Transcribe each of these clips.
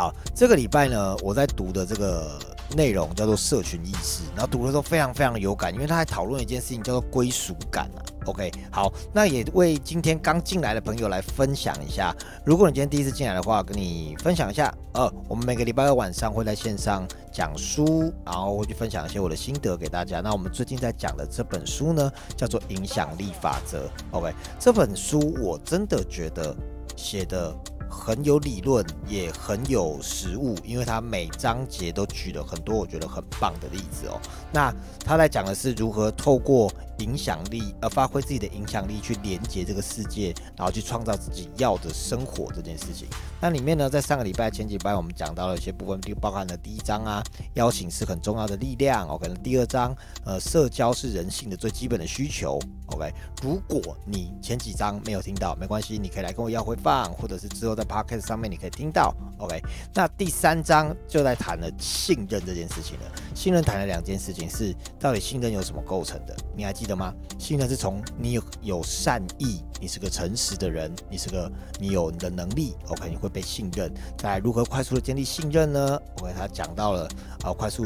好，这个礼拜呢，我在读的这个内容叫做社群意识，然后读的时候非常非常有感，因为他在讨论一件事情叫做归属感啊。OK，好，那也为今天刚进来的朋友来分享一下。如果你今天第一次进来的话，跟你分享一下。呃，我们每个礼拜二晚上会在线上讲书，然后会去分享一些我的心得给大家。那我们最近在讲的这本书呢，叫做《影响力法则》。OK，这本书我真的觉得写的。很有理论，也很有实物，因为他每章节都举了很多我觉得很棒的例子哦。那他在讲的是如何透过影响力，呃，发挥自己的影响力去连接这个世界，然后去创造自己要的生活这件事情。那里面呢，在上个礼拜、前几拜我们讲到了一些部分，就包含了第一章啊，邀请是很重要的力量，OK？第二章，呃，社交是人性的最基本的需求。OK，如果你前几章没有听到，没关系，你可以来跟我要回放，或者是之后在 Podcast 上面你可以听到。OK，那第三章就在谈了信任这件事情了。信任谈了两件事情，是到底信任有什么构成的？你还记得吗？信任是从你有有善意，你是个诚实的人，你是个你有你的能力，OK，你会被信任。在如何快速的建立信任呢？OK，他讲到了啊，快速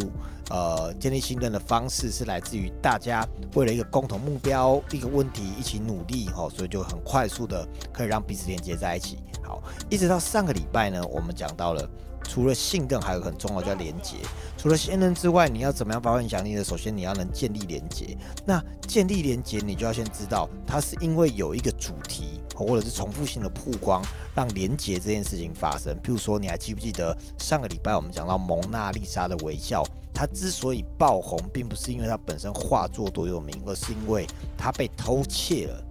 呃建立信任的方式是来自于大家为了一个共同目标、一个问题一起努力，哦，所以就很快速的可以让彼此连接在一起。好，一直到上个礼拜呢，我们讲到了。除了信任，还有很重要叫连接。除了信任之外，你要怎么样发挥影响力呢？首先你要能建立连接。那建立连接，你就要先知道它是因为有一个主题，或者是重复性的曝光，让连接这件事情发生。譬如说，你还记不记得上个礼拜我们讲到蒙娜丽莎的微笑？它之所以爆红，并不是因为它本身画作多有名，而是因为它被偷窃了。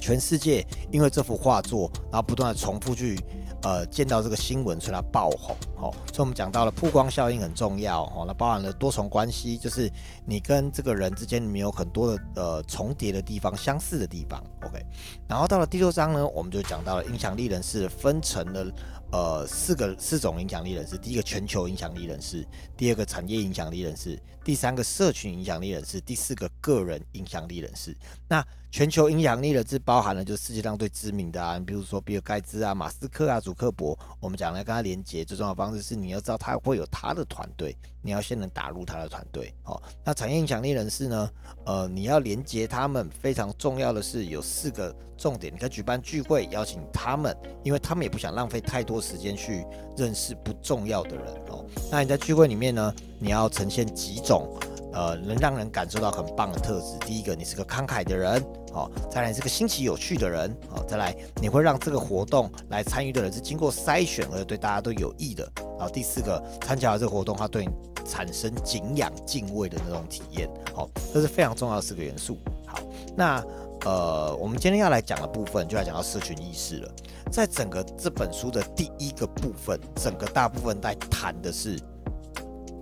全世界因为这幅画作，然后不断的重复去。呃，见到这个新闻，所以它爆红，哦，所以我们讲到了曝光效应很重要，哦，那包含了多重关系，就是你跟这个人之间里面有很多的呃重叠的地方，相似的地方，OK，然后到了第六章呢，我们就讲到了影响力人士分成了。呃，四个四种影响力人士，第一个全球影响力人士，第二个产业影响力人士，第三个社群影响力人士，第四个个人影响力人士。那全球影响力人士包含了就是世界上最知名的啊，比如说比尔盖茨啊、马斯克啊、祖克伯。我们讲来跟他连接最重要的方式是你要知道他会有他的团队，你要先能打入他的团队。哦，那产业影响力人士呢？呃，你要连接他们，非常重要的是有四个。重点，你可以举办聚会，邀请他们，因为他们也不想浪费太多时间去认识不重要的人哦。那你在聚会里面呢，你要呈现几种，呃，能让人感受到很棒的特质。第一个，你是个慷慨的人，哦；再来，是个新奇有趣的人，哦；再来，你会让这个活动来参与的人是经过筛选而对大家都有益的。然后第四个，参加了这个活动，它对你产生敬仰、敬畏的那种体验。好，这是非常重要的四个元素。好，那。呃，我们今天要来讲的部分，就来讲到社群意识了。在整个这本书的第一个部分，整个大部分在谈的是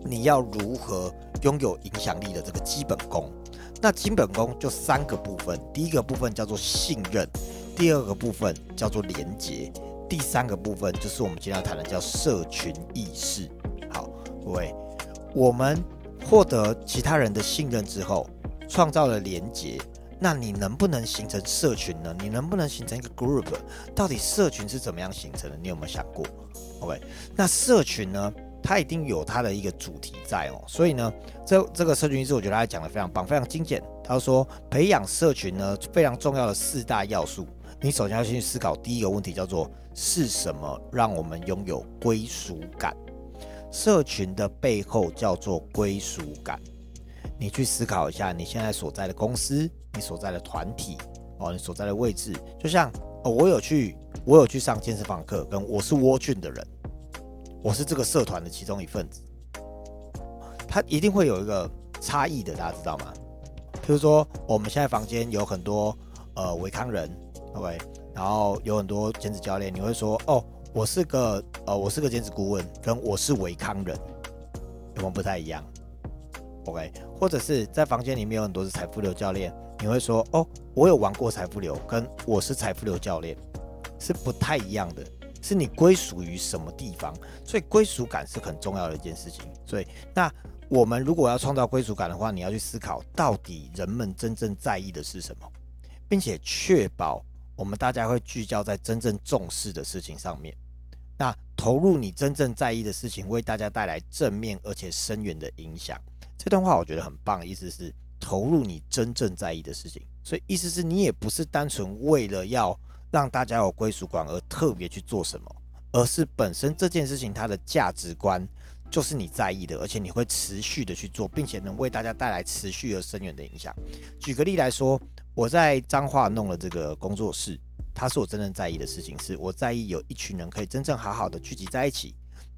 你要如何拥有影响力的这个基本功。那基本功就三个部分，第一个部分叫做信任，第二个部分叫做连接，第三个部分就是我们今天要谈的叫社群意识。好，各位，我们获得其他人的信任之后，创造了连接。那你能不能形成社群呢？你能不能形成一个 group？到底社群是怎么样形成的？你有没有想过？OK，那社群呢？它一定有它的一个主题在哦。所以呢，这这个社群意识，我觉得他讲的非常棒，非常精简。他说，培养社群呢，非常重要的四大要素。你首先要先去思考第一个问题，叫做是什么让我们拥有归属感？社群的背后叫做归属感。你去思考一下，你现在所在的公司。你所在的团体哦，你所在的位置，就像哦，我有去，我有去上健身房课，跟我是沃俊的人，我是这个社团的其中一份子，他一定会有一个差异的，大家知道吗？譬如说，我们现在房间有很多呃维康人，OK，然后有很多兼职教练，你会说哦，我是个呃，我是个兼职顾问，跟我是维康人，有没有不太一样？OK，或者是在房间里面有很多是财富流教练。你会说哦，我有玩过财富流，跟我是财富流教练是不太一样的，是你归属于什么地方，所以归属感是很重要的一件事情。所以，那我们如果要创造归属感的话，你要去思考到底人们真正在意的是什么，并且确保我们大家会聚焦在真正重视的事情上面。那投入你真正在意的事情，为大家带来正面而且深远的影响。这段话我觉得很棒，意思是投入你真正在意的事情。所以意思是你也不是单纯为了要让大家有归属感而特别去做什么，而是本身这件事情它的价值观就是你在意的，而且你会持续的去做，并且能为大家带来持续而深远的影响。举个例来说，我在彰化弄了这个工作室。它是我真正在意的事情，是我在意有一群人可以真正好好的聚集在一起。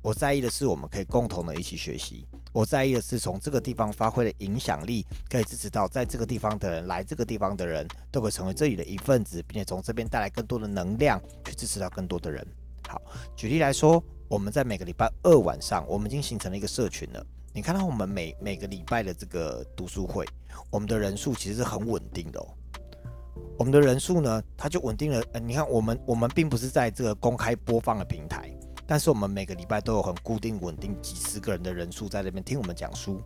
我在意的是我们可以共同的一起学习。我在意的是从这个地方发挥的影响力，可以支持到在这个地方的人，来这个地方的人都会成为这里的一份子，并且从这边带来更多的能量，去支持到更多的人。好，举例来说，我们在每个礼拜二晚上，我们已经形成了一个社群了。你看到我们每每个礼拜的这个读书会，我们的人数其实是很稳定的哦。我们的人数呢，它就稳定了。呃，你看，我们我们并不是在这个公开播放的平台，但是我们每个礼拜都有很固定、稳定几十个人的人数在那边听我们讲书。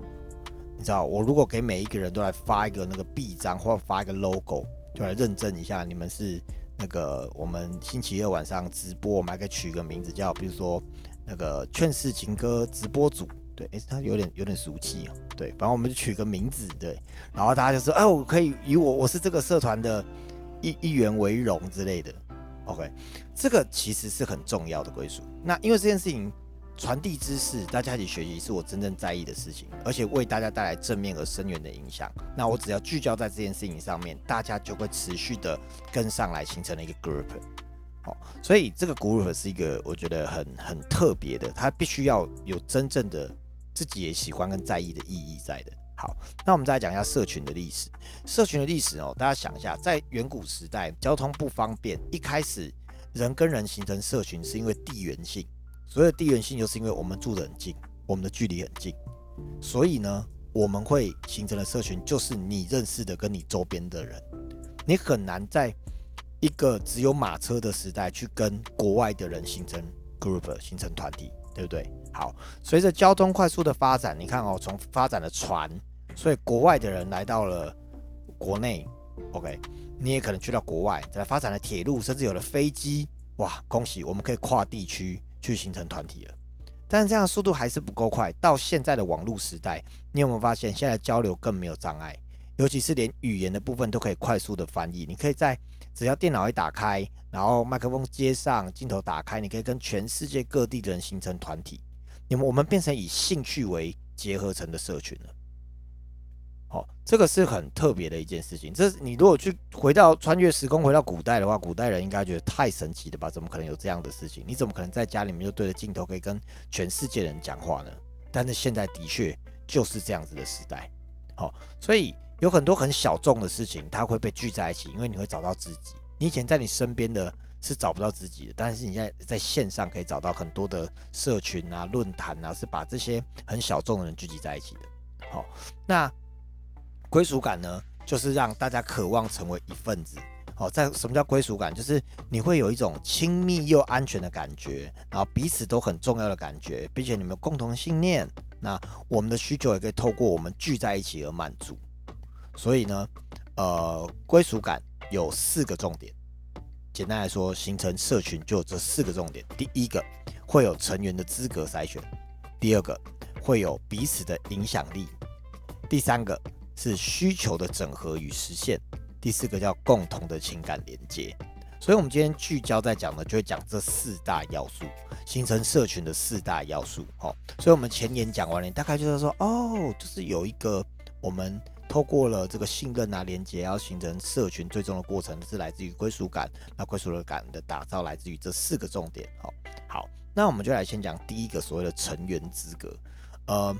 你知道，我如果给每一个人都来发一个那个臂章，或发一个 logo，就来认证一下你们是那个我们星期二晚上直播，我们还可以取个名字叫，比如说那个劝世情歌直播组。对，诶，他有点有点俗气哦。对，反正我们就取个名字，对，然后大家就说，哎，我可以以我我是这个社团的一一员为荣之类的。OK，这个其实是很重要的归属。那因为这件事情传递知识，大家一起学习，是我真正在意的事情，而且为大家带来正面而深远的影响。那我只要聚焦在这件事情上面，大家就会持续的跟上来，形成了一个 group。好，所以这个 group 是一个我觉得很很特别的，它必须要有真正的。自己也喜欢跟在意的意义在的。好，那我们再来讲一下社群的历史。社群的历史哦，大家想一下，在远古时代，交通不方便，一开始人跟人形成社群是因为地缘性。所谓的地缘性，就是因为我们住得很近，我们的距离很近，所以呢，我们会形成的社群就是你认识的跟你周边的人。你很难在一个只有马车的时代去跟国外的人形成 group，形成团体。对不对？好，随着交通快速的发展，你看哦，从发展的船，所以国外的人来到了国内，OK，你也可能去到国外，在发展了铁路，甚至有了飞机，哇，恭喜，我们可以跨地区去形成团体了。但是这样速度还是不够快。到现在的网络时代，你有没有发现，现在交流更没有障碍？尤其是连语言的部分都可以快速的翻译，你可以在。只要电脑一打开，然后麦克风接上，镜头打开，你可以跟全世界各地的人形成团体。你们我们变成以兴趣为结合成的社群了。哦，这个是很特别的一件事情。这你如果去回到穿越时空，回到古代的话，古代人应该觉得太神奇了吧？怎么可能有这样的事情？你怎么可能在家里面就对着镜头可以跟全世界人讲话呢？但是现在的确就是这样子的时代。好，所以。有很多很小众的事情，它会被聚在一起，因为你会找到自己。你以前在你身边的是找不到自己的，但是你现在在线上可以找到很多的社群啊、论坛啊，是把这些很小众的人聚集在一起的。好，那归属感呢，就是让大家渴望成为一份子。好，在什么叫归属感？就是你会有一种亲密又安全的感觉，然后彼此都很重要的感觉，并且你们共同信念。那我们的需求也可以透过我们聚在一起而满足。所以呢，呃，归属感有四个重点。简单来说，形成社群就有这四个重点。第一个，会有成员的资格筛选；第二个，会有彼此的影响力；第三个是需求的整合与实现；第四个叫共同的情感连接。所以，我们今天聚焦在讲的，就会讲这四大要素，形成社群的四大要素。好，所以我们前言讲完了，大概就是说，哦，就是有一个我们。透过了这个信任啊，连接，要形成社群，最终的过程是来自于归属感。那归属感的打造来自于这四个重点。好，好，那我们就来先讲第一个所谓的成员资格。呃，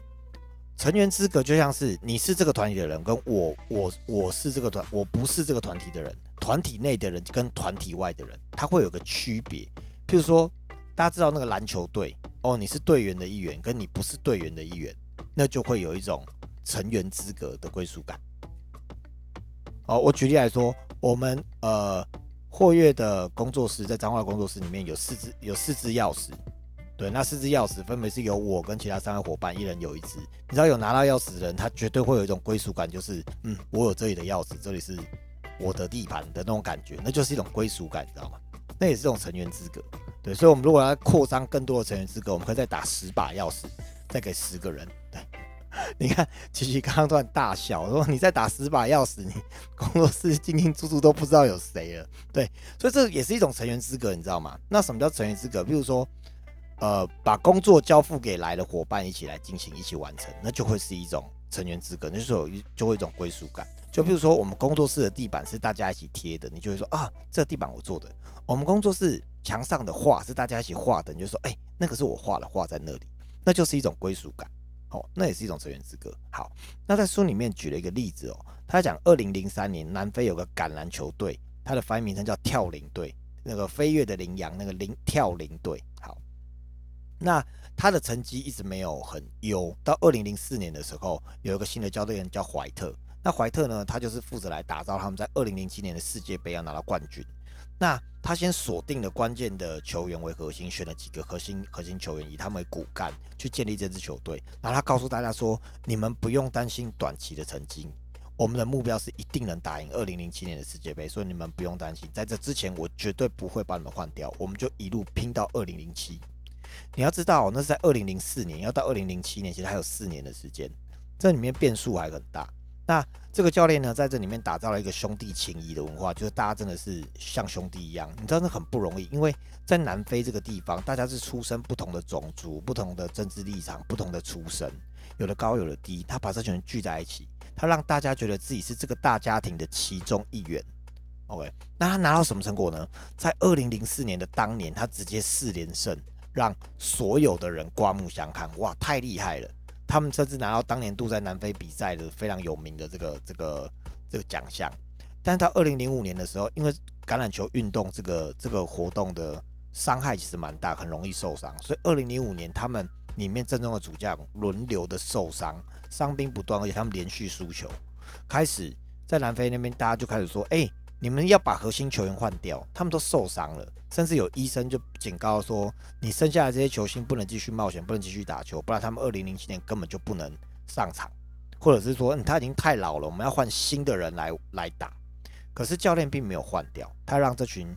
成员资格就像是你是这个团体的人，跟我，我，我是这个团，我不是这个团体的人。团体内的人跟团体外的人，他会有个区别。譬如说，大家知道那个篮球队，哦，你是队员的一员，跟你不是队员的一员，那就会有一种。成员资格的归属感。好，我举例来说，我们呃霍月的工作室在彰化工作室里面有四只有四只钥匙，对，那四只钥匙分别是由我跟其他三位伙伴一人有一只。你知道有拿到钥匙的人，他绝对会有一种归属感，就是嗯，我有这里的钥匙，这里是我的地盘的那种感觉，那就是一种归属感，你知道吗？那也是一种成员资格。对，所以我们如果要扩张更多的成员资格，我们可以再打十把钥匙，再给十个人。对，你看琪琪刚刚突然大笑，说你再打十把钥匙，你工作室进进出出都不知道有谁了。对，所以这也是一种成员资格，你知道吗？那什么叫成员资格？比如说，呃，把工作交付给来的伙伴一起来进行，一起完成，那就会是一种成员资格，那就是有就会一种归属感。就比如说，我们工作室的地板是大家一起贴的，你就会说啊，这地板我做的。我们工作室墙上的画是大家一起画的，你就说，哎，那个是我画的画在那里，那就是一种归属感。哦，那也是一种成员资格。好，那在书里面举了一个例子哦，他讲二零零三年南非有个橄榄球队，它的翻译名称叫跳羚队，那个飞跃的羚羊，那个羚跳羚队。好，那他的成绩一直没有很优，到二零零四年的时候，有一个新的教练员叫怀特。那怀特呢？他就是负责来打造他们在二零零七年的世界杯要拿到冠军。那他先锁定了关键的球员为核心，选了几个核心核心球员，以他们为骨干去建立这支球队。然后他告诉大家说：“你们不用担心短期的成绩，我们的目标是一定能打赢二零零七年的世界杯，所以你们不用担心。在这之前，我绝对不会把你们换掉，我们就一路拼到二零零七。你要知道，那是在二零零四年，要到二零零七年，其实还有四年的时间，这里面变数还很大。”那这个教练呢，在这里面打造了一个兄弟情谊的文化，就是大家真的是像兄弟一样。你知道那很不容易，因为在南非这个地方，大家是出身不同的种族、不同的政治立场、不同的出身，有的高有的低。他把这群人聚在一起，他让大家觉得自己是这个大家庭的其中一员。OK，那他拿到什么成果呢？在二零零四年的当年，他直接四连胜，让所有的人刮目相看。哇，太厉害了！他们甚至拿到当年度在南非比赛的非常有名的这个这个这个奖项，但是到二零零五年的时候，因为橄榄球运动这个这个活动的伤害其实蛮大，很容易受伤，所以二零零五年他们里面阵中的主将轮流的受伤，伤兵不断，而且他们连续输球，开始在南非那边大家就开始说，哎。你们要把核心球员换掉，他们都受伤了，甚至有医生就警告说，你剩下的这些球星不能继续冒险，不能继续打球，不然他们二零零七年根本就不能上场，或者是说，嗯他已经太老了，我们要换新的人来来打。可是教练并没有换掉，他让这群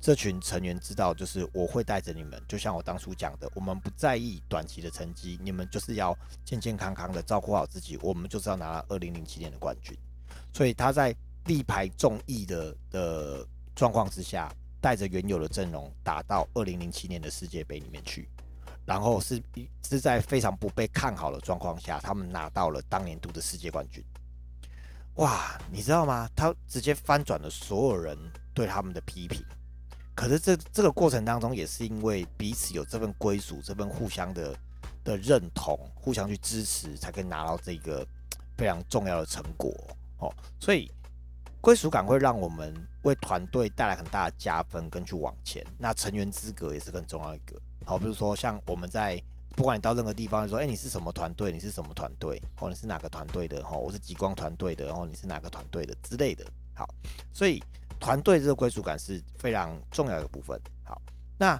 这群成员知道，就是我会带着你们，就像我当初讲的，我们不在意短期的成绩，你们就是要健健康康的照顾好自己，我们就是要拿二零零七年的冠军。所以他在。力排众议的的状况之下，带着原有的阵容打到二零零七年的世界杯里面去，然后是一是在非常不被看好的状况下，他们拿到了当年度的世界冠军。哇，你知道吗？他直接翻转了所有人对他们的批评。可是这这个过程当中，也是因为彼此有这份归属，这份互相的的认同，互相去支持，才可以拿到这个非常重要的成果哦。所以。归属感会让我们为团队带来很大的加分，跟去往前。那成员资格也是更重要一个。好，比如说像我们在不管你到任何地方，说，哎，你是什么团队？你是什么团队？哦，你是哪个团队的？哦，我是极光团队的。然后你是哪个团队的之类的。好，所以团队这个归属感是非常重要的部分。好，那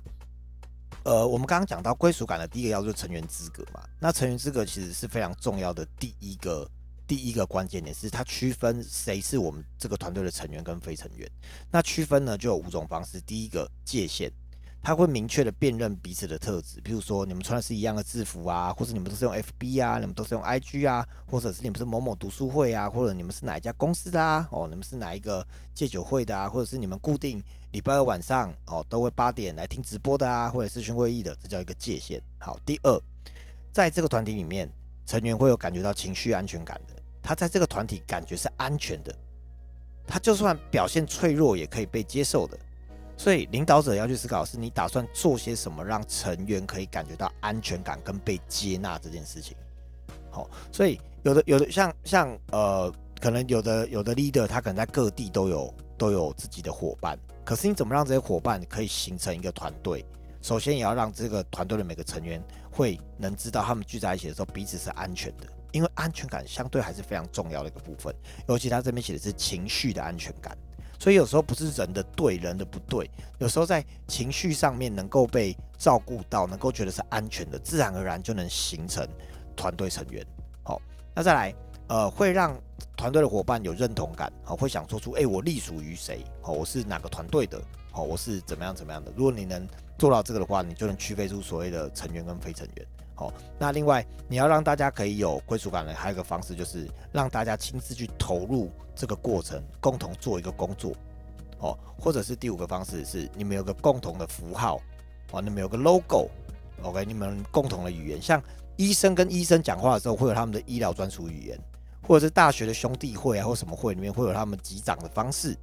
呃，我们刚刚讲到归属感的第一个要素成员资格嘛。那成员资格其实是非常重要的第一个。第一个关键点是它区分谁是我们这个团队的成员跟非成员。那区分呢就有五种方式。第一个界限，它会明确的辨认彼此的特质，比如说你们穿的是一样的制服啊，或者你们都是用 FB 啊，你们都是用 IG 啊，或者是你们是某某读书会啊，或者你们是哪一家公司的啊，哦，你们是哪一个戒酒会的啊，或者是你们固定礼拜二晚上哦都会八点来听直播的啊，或者是讯会议的，这叫一个界限。好，第二，在这个团体里面，成员会有感觉到情绪安全感的。他在这个团体感觉是安全的，他就算表现脆弱也可以被接受的。所以领导者要去思考，是你打算做些什么让成员可以感觉到安全感跟被接纳这件事情。好，所以有的有的像像呃，可能有的有的 leader 他可能在各地都有都有自己的伙伴，可是你怎么让这些伙伴可以形成一个团队？首先也要让这个团队的每个成员会能知道他们聚在一起的时候彼此是安全的。因为安全感相对还是非常重要的一个部分，尤其他这边写的是情绪的安全感，所以有时候不是人的对，人的不对，有时候在情绪上面能够被照顾到，能够觉得是安全的，自然而然就能形成团队成员。好，那再来，呃，会让团队的伙伴有认同感，好，会想说出，哎，我隶属于谁？好，我是哪个团队的？好，我是怎么样怎么样的？如果你能做到这个的话，你就能区分出所谓的成员跟非成员。好，那另外你要让大家可以有归属感的，还有一个方式就是让大家亲自去投入这个过程，共同做一个工作。哦，或者是第五个方式是你们有个共同的符号，哦，你们有个 logo，OK，你们共同的语言，像医生跟医生讲话的时候会有他们的医疗专属语言，或者是大学的兄弟会啊或什么会里面会有他们击掌的方式。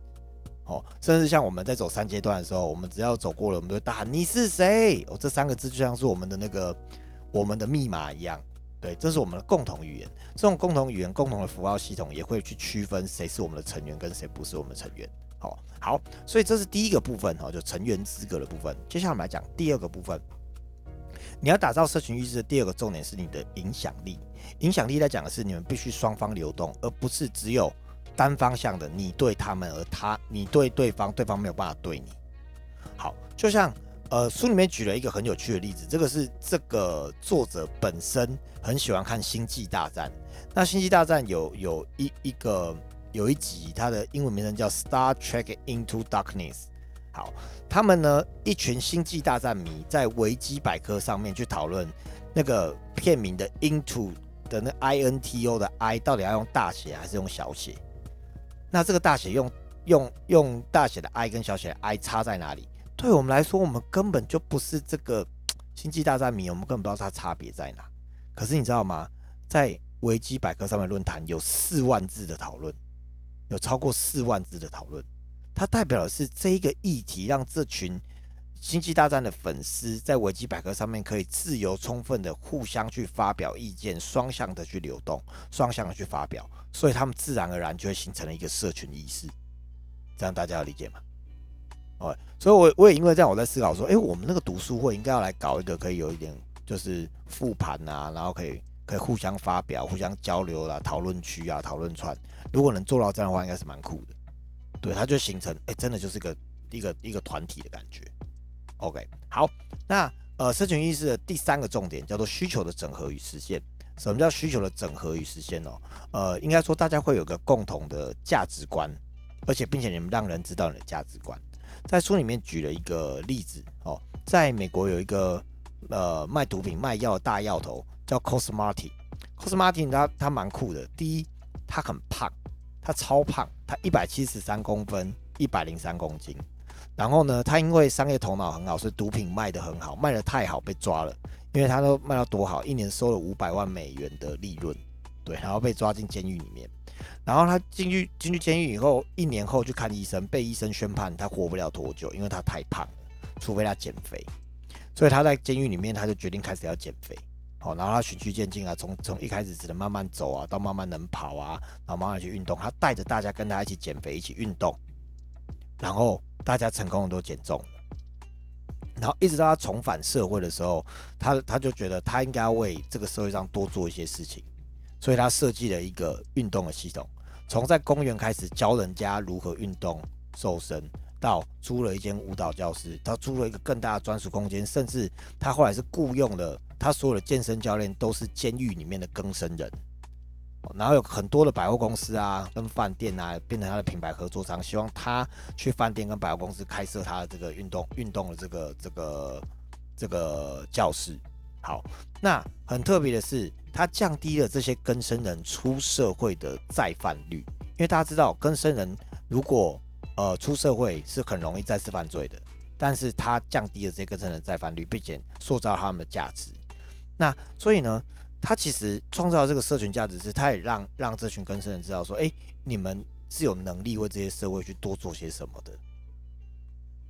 哦，甚至像我们在走三阶段的时候，我们只要走过了，我们就会大喊你是谁？哦，这三个字就像是我们的那个我们的密码一样。对，这是我们的共同语言。这种共同语言、共同的符号系统也会去区分谁是我们的成员，跟谁不是我们的成员。好，好，所以这是第一个部分哈，就成员资格的部分。接下来我们来讲第二个部分。你要打造社群意识的第二个重点是你的影响力。影响力来讲的是你们必须双方流动，而不是只有。单方向的，你对他们，而他你对对方，对方没有办法对你。好，就像呃书里面举了一个很有趣的例子，这个是这个作者本身很喜欢看《星际大战》。那《星际大战》有有一一个有一集，它的英文名称叫《Star Trek Into Darkness》。好，他们呢一群星际大战迷在维基百科上面去讨论那个片名的 Into 的那 I N T O 的 I 到底要用大写还是用小写？那这个大写用用用大写的 I 跟小写的 I 差在哪里？对我们来说，我们根本就不是这个星际大战迷，我们根本不知道它差别在哪。可是你知道吗？在维基百科上面论坛有四万字的讨论，有超过四万字的讨论，它代表的是这一个议题让这群星际大战的粉丝在维基百科上面可以自由充分的互相去发表意见，双向的去流动，双向的去发表。所以他们自然而然就会形成了一个社群意识，这样大家要理解吗？哦，所以我我也因为这样，我在思考说，哎，我们那个读书会应该要来搞一个可以有一点就是复盘啊，然后可以可以互相发表、互相交流啦、讨论区啊、讨论串，如果能做到这样的话，应该是蛮酷的。对，它就形成，哎，真的就是一个一个一个团体的感觉。OK，好，那呃，社群意识的第三个重点叫做需求的整合与实现。什么叫需求的整合与实现哦？呃，应该说大家会有个共同的价值观，而且并且你们让人知道你的价值观。在书里面举了一个例子哦，在美国有一个呃卖毒品卖药的大药头叫 Cosmartin。Cosmartin 他他蛮酷的，第一他很胖，他超胖，他一百七十三公分，一百零三公斤。然后呢，他因为商业头脑很好，所以毒品卖得很好，卖得太好被抓了。因为他都卖到多好，一年收了五百万美元的利润，对，然后被抓进监狱里面，然后他进去进去监狱以后，一年后去看医生，被医生宣判他活不了多久，因为他太胖了，除非他减肥，所以他在监狱里面他就决定开始要减肥，好，然后他循序渐进啊，从从一开始只能慢慢走啊，到慢慢能跑啊，然后慢慢去运动，他带着大家跟他一起减肥，一起运动，然后大家成功的都减重了。然后一直到他重返社会的时候，他他就觉得他应该要为这个社会上多做一些事情，所以他设计了一个运动的系统，从在公园开始教人家如何运动瘦身，到租了一间舞蹈教室，他租了一个更大的专属空间，甚至他后来是雇佣了他所有的健身教练都是监狱里面的更生人。然后有很多的百货公司啊，跟饭店啊，变成他的品牌合作商，希望他去饭店跟百货公司开设他的这个运动运动的这个这个这个教室。好，那很特别的是，他降低了这些更生人出社会的再犯率，因为大家知道，更生人如果呃出社会是很容易再次犯罪的，但是他降低了这些更生人再犯率，并且塑造他们的价值。那所以呢？他其实创造这个社群价值，是他也让让这群更生人知道说，哎，你们是有能力为这些社会去多做些什么的。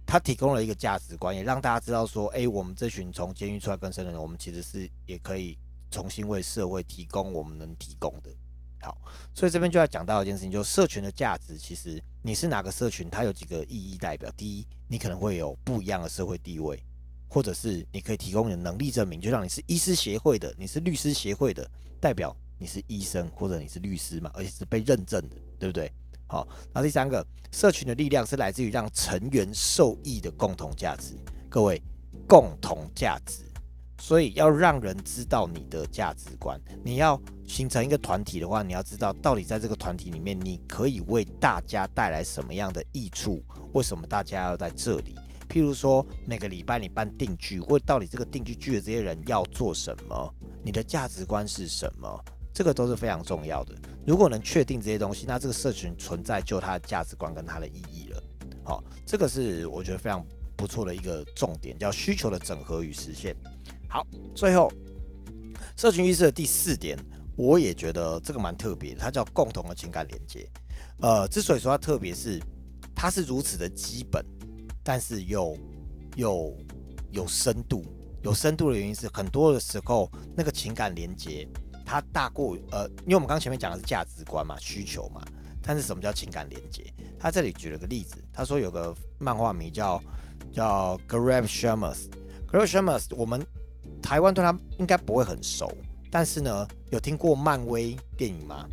他提供了一个价值观，也让大家知道说，哎，我们这群从监狱出来更生的人，我们其实是也可以重新为社会提供我们能提供的。好，所以这边就要讲到一件事情，就社群的价值，其实你是哪个社群，它有几个意义代表。第一，你可能会有不一样的社会地位。或者是你可以提供你的能力证明，就像你是医师协会的，你是律师协会的代表，你是医生或者你是律师嘛，而且是被认证的，对不对？好，那第三个，社群的力量是来自于让成员受益的共同价值。各位，共同价值，所以要让人知道你的价值观。你要形成一个团体的话，你要知道到底在这个团体里面，你可以为大家带来什么样的益处？为什么大家要在这里？譬如说每个礼拜你办定居，或到底这个定居聚的这些人要做什么，你的价值观是什么，这个都是非常重要的。如果能确定这些东西，那这个社群存在就它的价值观跟它的意义了。好，这个是我觉得非常不错的一个重点，叫需求的整合与实现。好，最后社群意识的第四点，我也觉得这个蛮特别，它叫共同的情感连接。呃，之所以说它特别，是它是如此的基本，但是又又有深度。有深度的原因是，很多的时候那个情感连接，它大过呃，因为我们刚前面讲的是价值观嘛、需求嘛。但是什么叫情感连接？他这里举了个例子，他说有个漫画迷叫叫 Graham s h e r m a s g r a h a m Shermas，我们台湾对他应该不会很熟，但是呢，有听过漫威电影吗？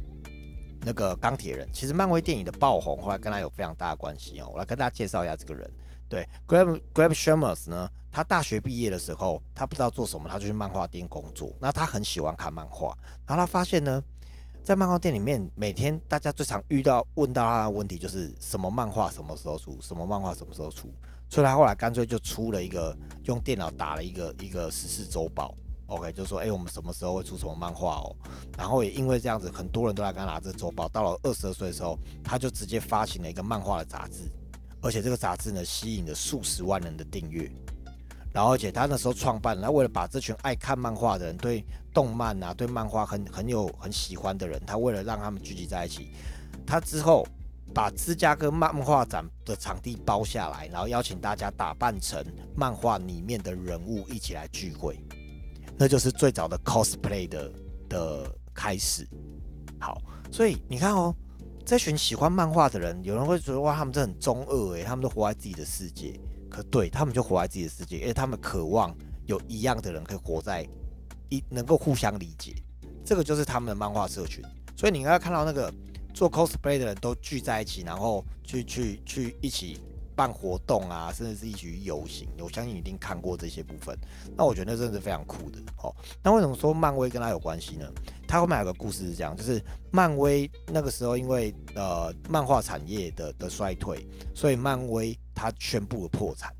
那个钢铁人，其实漫威电影的爆红后来跟他有非常大的关系哦。我来跟大家介绍一下这个人。对，Grab Grab Shermas 呢，他大学毕业的时候，他不知道做什么，他就去漫画店工作。那他很喜欢看漫画，然后他发现呢。在漫画店里面，每天大家最常遇到问到他的问题就是什么漫画什么时候出，什么漫画什么时候出。所以他后来干脆就出了一个用电脑打了一个一个时事周报，OK，就说哎，我们什么时候会出什么漫画哦。然后也因为这样子，很多人都来跟他拿这周报。到了二十二岁的时候，他就直接发行了一个漫画的杂志，而且这个杂志呢，吸引了数十万人的订阅。然后，而且他那时候创办，他为了把这群爱看漫画的人、对动漫啊、对漫画很很有很喜欢的人，他为了让他们聚集在一起，他之后把芝加哥漫画展的场地包下来，然后邀请大家打扮成漫画里面的人物一起来聚会，那就是最早的 cosplay 的的开始。好，所以你看哦，这群喜欢漫画的人，有人会觉得哇，他们这很中二诶，他们都活在自己的世界。可对他们就活在自己的世界，因为他们渴望有一样的人可以活在一能够互相理解，这个就是他们的漫画社群。所以你应该看到那个做 cosplay 的人都聚在一起，然后去去去一起办活动啊，甚至是一起游行。我相信你一定看过这些部分。那我觉得那真的是非常酷的。哦，那为什么说漫威跟他有关系呢？他后面有个故事是这样，就是漫威那个时候因为呃漫画产业的的衰退，所以漫威。他宣布了破产，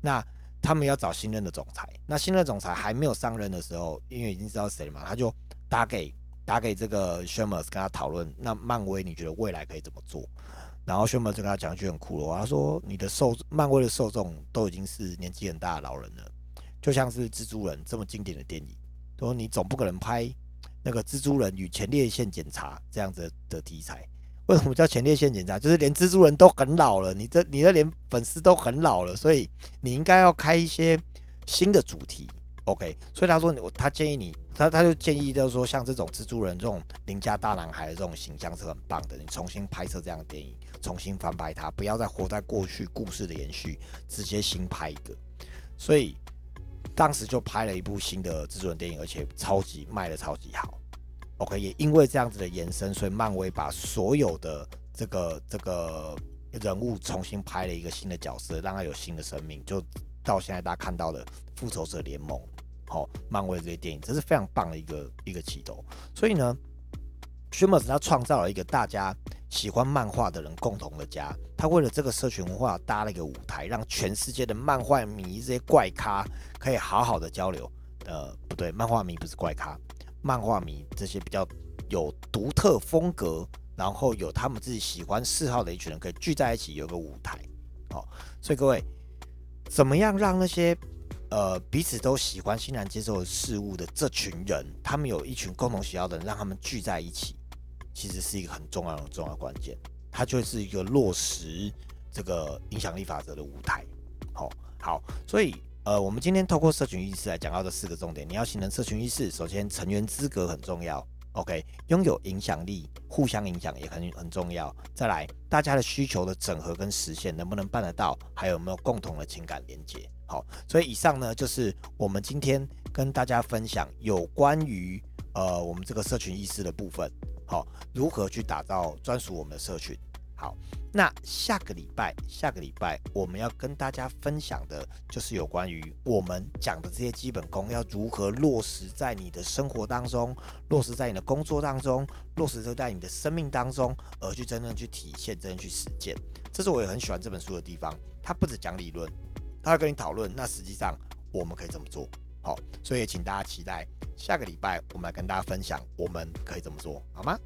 那他们要找新任的总裁。那新任总裁还没有上任的时候，因为已经知道谁了嘛，他就打给打给这个 Shermas 跟他讨论。那漫威你觉得未来可以怎么做？然后 Shermas 就跟他讲一句很酷的话，他说：“你的受漫威的受众都已经是年纪很大的老人了，就像是蜘蛛人这么经典的电影，说你总不可能拍那个蜘蛛人与前列腺检查这样子的题材。”为什么叫前列腺检查？就是连蜘蛛人都很老了，你这你的连粉丝都很老了，所以你应该要开一些新的主题，OK？所以他说我，他建议你，他他就建议就是说，像这种蜘蛛人这种邻家大男孩的这种形象是很棒的，你重新拍摄这样的电影，重新翻拍它，不要再活在过去故事的延续，直接新拍一个。所以当时就拍了一部新的蜘蛛人电影，而且超级卖的超级好。OK，也因为这样子的延伸，所以漫威把所有的这个这个人物重新拍了一个新的角色，让他有新的生命，就到现在大家看到的复仇者联盟，好，漫威这些电影，这是非常棒的一个一个起头。所以呢 s c h m e r s 他创造了一个大家喜欢漫画的人共同的家，他为了这个社群文化搭了一个舞台，让全世界的漫画迷这些怪咖可以好好的交流。呃，不对，漫画迷不是怪咖。漫画迷这些比较有独特风格，然后有他们自己喜欢嗜好的一群人可以聚在一起，有个舞台，好，所以各位怎么样让那些呃彼此都喜欢、欣然接受事物的这群人，他们有一群共同喜好的人，让他们聚在一起，其实是一个很重要、的重要的关键，它就是一个落实这个影响力法则的舞台，好，好，所以。呃，我们今天透过社群意识来讲到这四个重点，你要形成社群意识，首先成员资格很重要，OK，拥有影响力，互相影响也很很重要。再来，大家的需求的整合跟实现能不能办得到，还有没有共同的情感连接？好，所以以上呢就是我们今天跟大家分享有关于呃我们这个社群意识的部分，好，如何去打造专属我们的社群。好，那下个礼拜，下个礼拜我们要跟大家分享的，就是有关于我们讲的这些基本功，要如何落实在你的生活当中，落实在你的工作当中，落实在你的生命当中，而去真正去体现，真正去实践。这是我也很喜欢这本书的地方。它不止讲理论，他会跟你讨论，那实际上我们可以怎么做？好，所以请大家期待下个礼拜我们来跟大家分享我们可以怎么做，好吗？